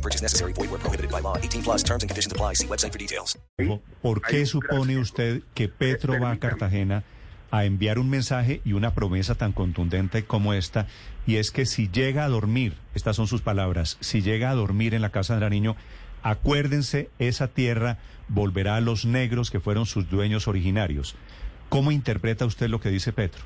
No purchase necessary. Void where prohibited by law. 18 plus terms and conditions apply. See website for details. ¿Por qué supone usted que Petro va a Cartagena a enviar un mensaje y una promesa tan contundente como esta? Y es que si llega a dormir, estas son sus palabras, si llega a dormir en la casa de Nariño, acuérdense, esa tierra volverá a los negros que fueron sus dueños originarios. ¿Cómo interpreta usted lo que dice Petro?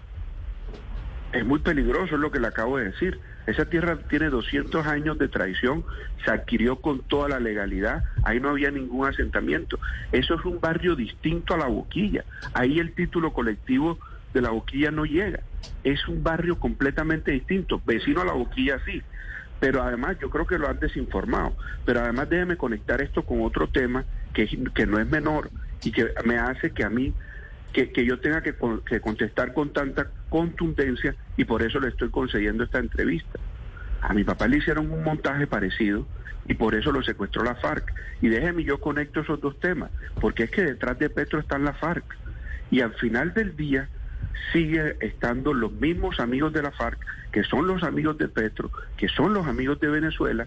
Es muy peligroso, es lo que le acabo de decir. Esa tierra tiene 200 años de traición, se adquirió con toda la legalidad, ahí no había ningún asentamiento. Eso es un barrio distinto a la boquilla. Ahí el título colectivo de la boquilla no llega. Es un barrio completamente distinto. Vecino a la boquilla sí. Pero además yo creo que lo han desinformado. Pero además déjeme conectar esto con otro tema que, que no es menor y que me hace que a mí que, yo tenga que, que, contestar con tanta contundencia y por eso le estoy concediendo esta entrevista. A mi papá le hicieron un montaje parecido y por eso lo secuestró la FARC. Y déjeme yo conecto esos dos temas, porque es que detrás de Petro están la FARC. Y al final del día sigue estando los mismos amigos de la FARC, que son los amigos de Petro, que son los amigos de Venezuela.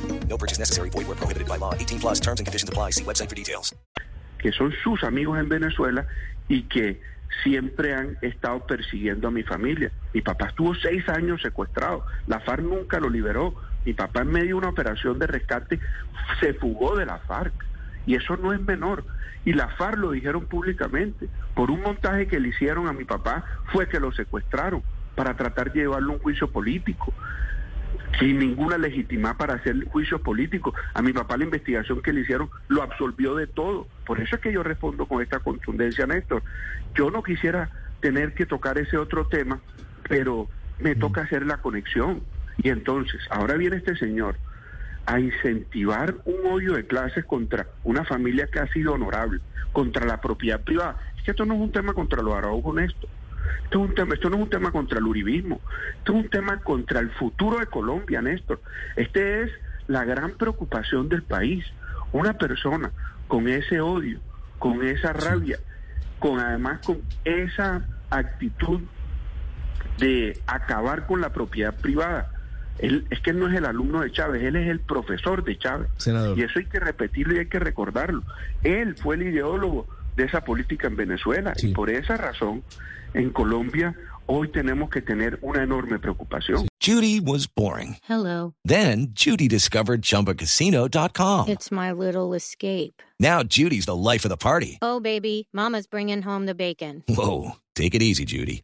No purchase necessary. Void where prohibited by law. 18 plus terms and conditions apply. See website for details. Que son sus amigos en Venezuela y que siempre han estado persiguiendo a mi familia. Mi papá estuvo seis años secuestrado. La FARC nunca lo liberó. Mi papá en medio de una operación de rescate se fugó de la FARC. Y eso no es menor. Y la FARC lo dijeron públicamente. Por un montaje que le hicieron a mi papá fue que lo secuestraron para tratar de llevarlo a un juicio político. Sin ninguna legitimidad para hacer juicio político. A mi papá la investigación que le hicieron lo absolvió de todo. Por eso es que yo respondo con esta contundencia, Néstor. Yo no quisiera tener que tocar ese otro tema, pero me toca hacer la conexión. Y entonces, ahora viene este señor a incentivar un odio de clases contra una familia que ha sido honorable, contra la propiedad privada. Es que esto no es un tema contra los araujos honestos. Esto, es un tema, esto no es un tema contra el uribismo, esto es un tema contra el futuro de Colombia, Néstor. Este es la gran preocupación del país. Una persona con ese odio, con esa rabia, con además con esa actitud de acabar con la propiedad privada. Él, es que él no es el alumno de Chávez, él es el profesor de Chávez. Senador. Y eso hay que repetirlo y hay que recordarlo. Él fue el ideólogo de esa política en Venezuela Sí. y por esa razón en Colombia hoy tenemos que tener una enorme preocupación. Judy was boring. Hello. Then Judy discovered ChumbaCasino.com. It's my little escape. Now Judy's the life of the party. Oh, baby, Mama's bringing home the bacon. Whoa, take it easy, Judy.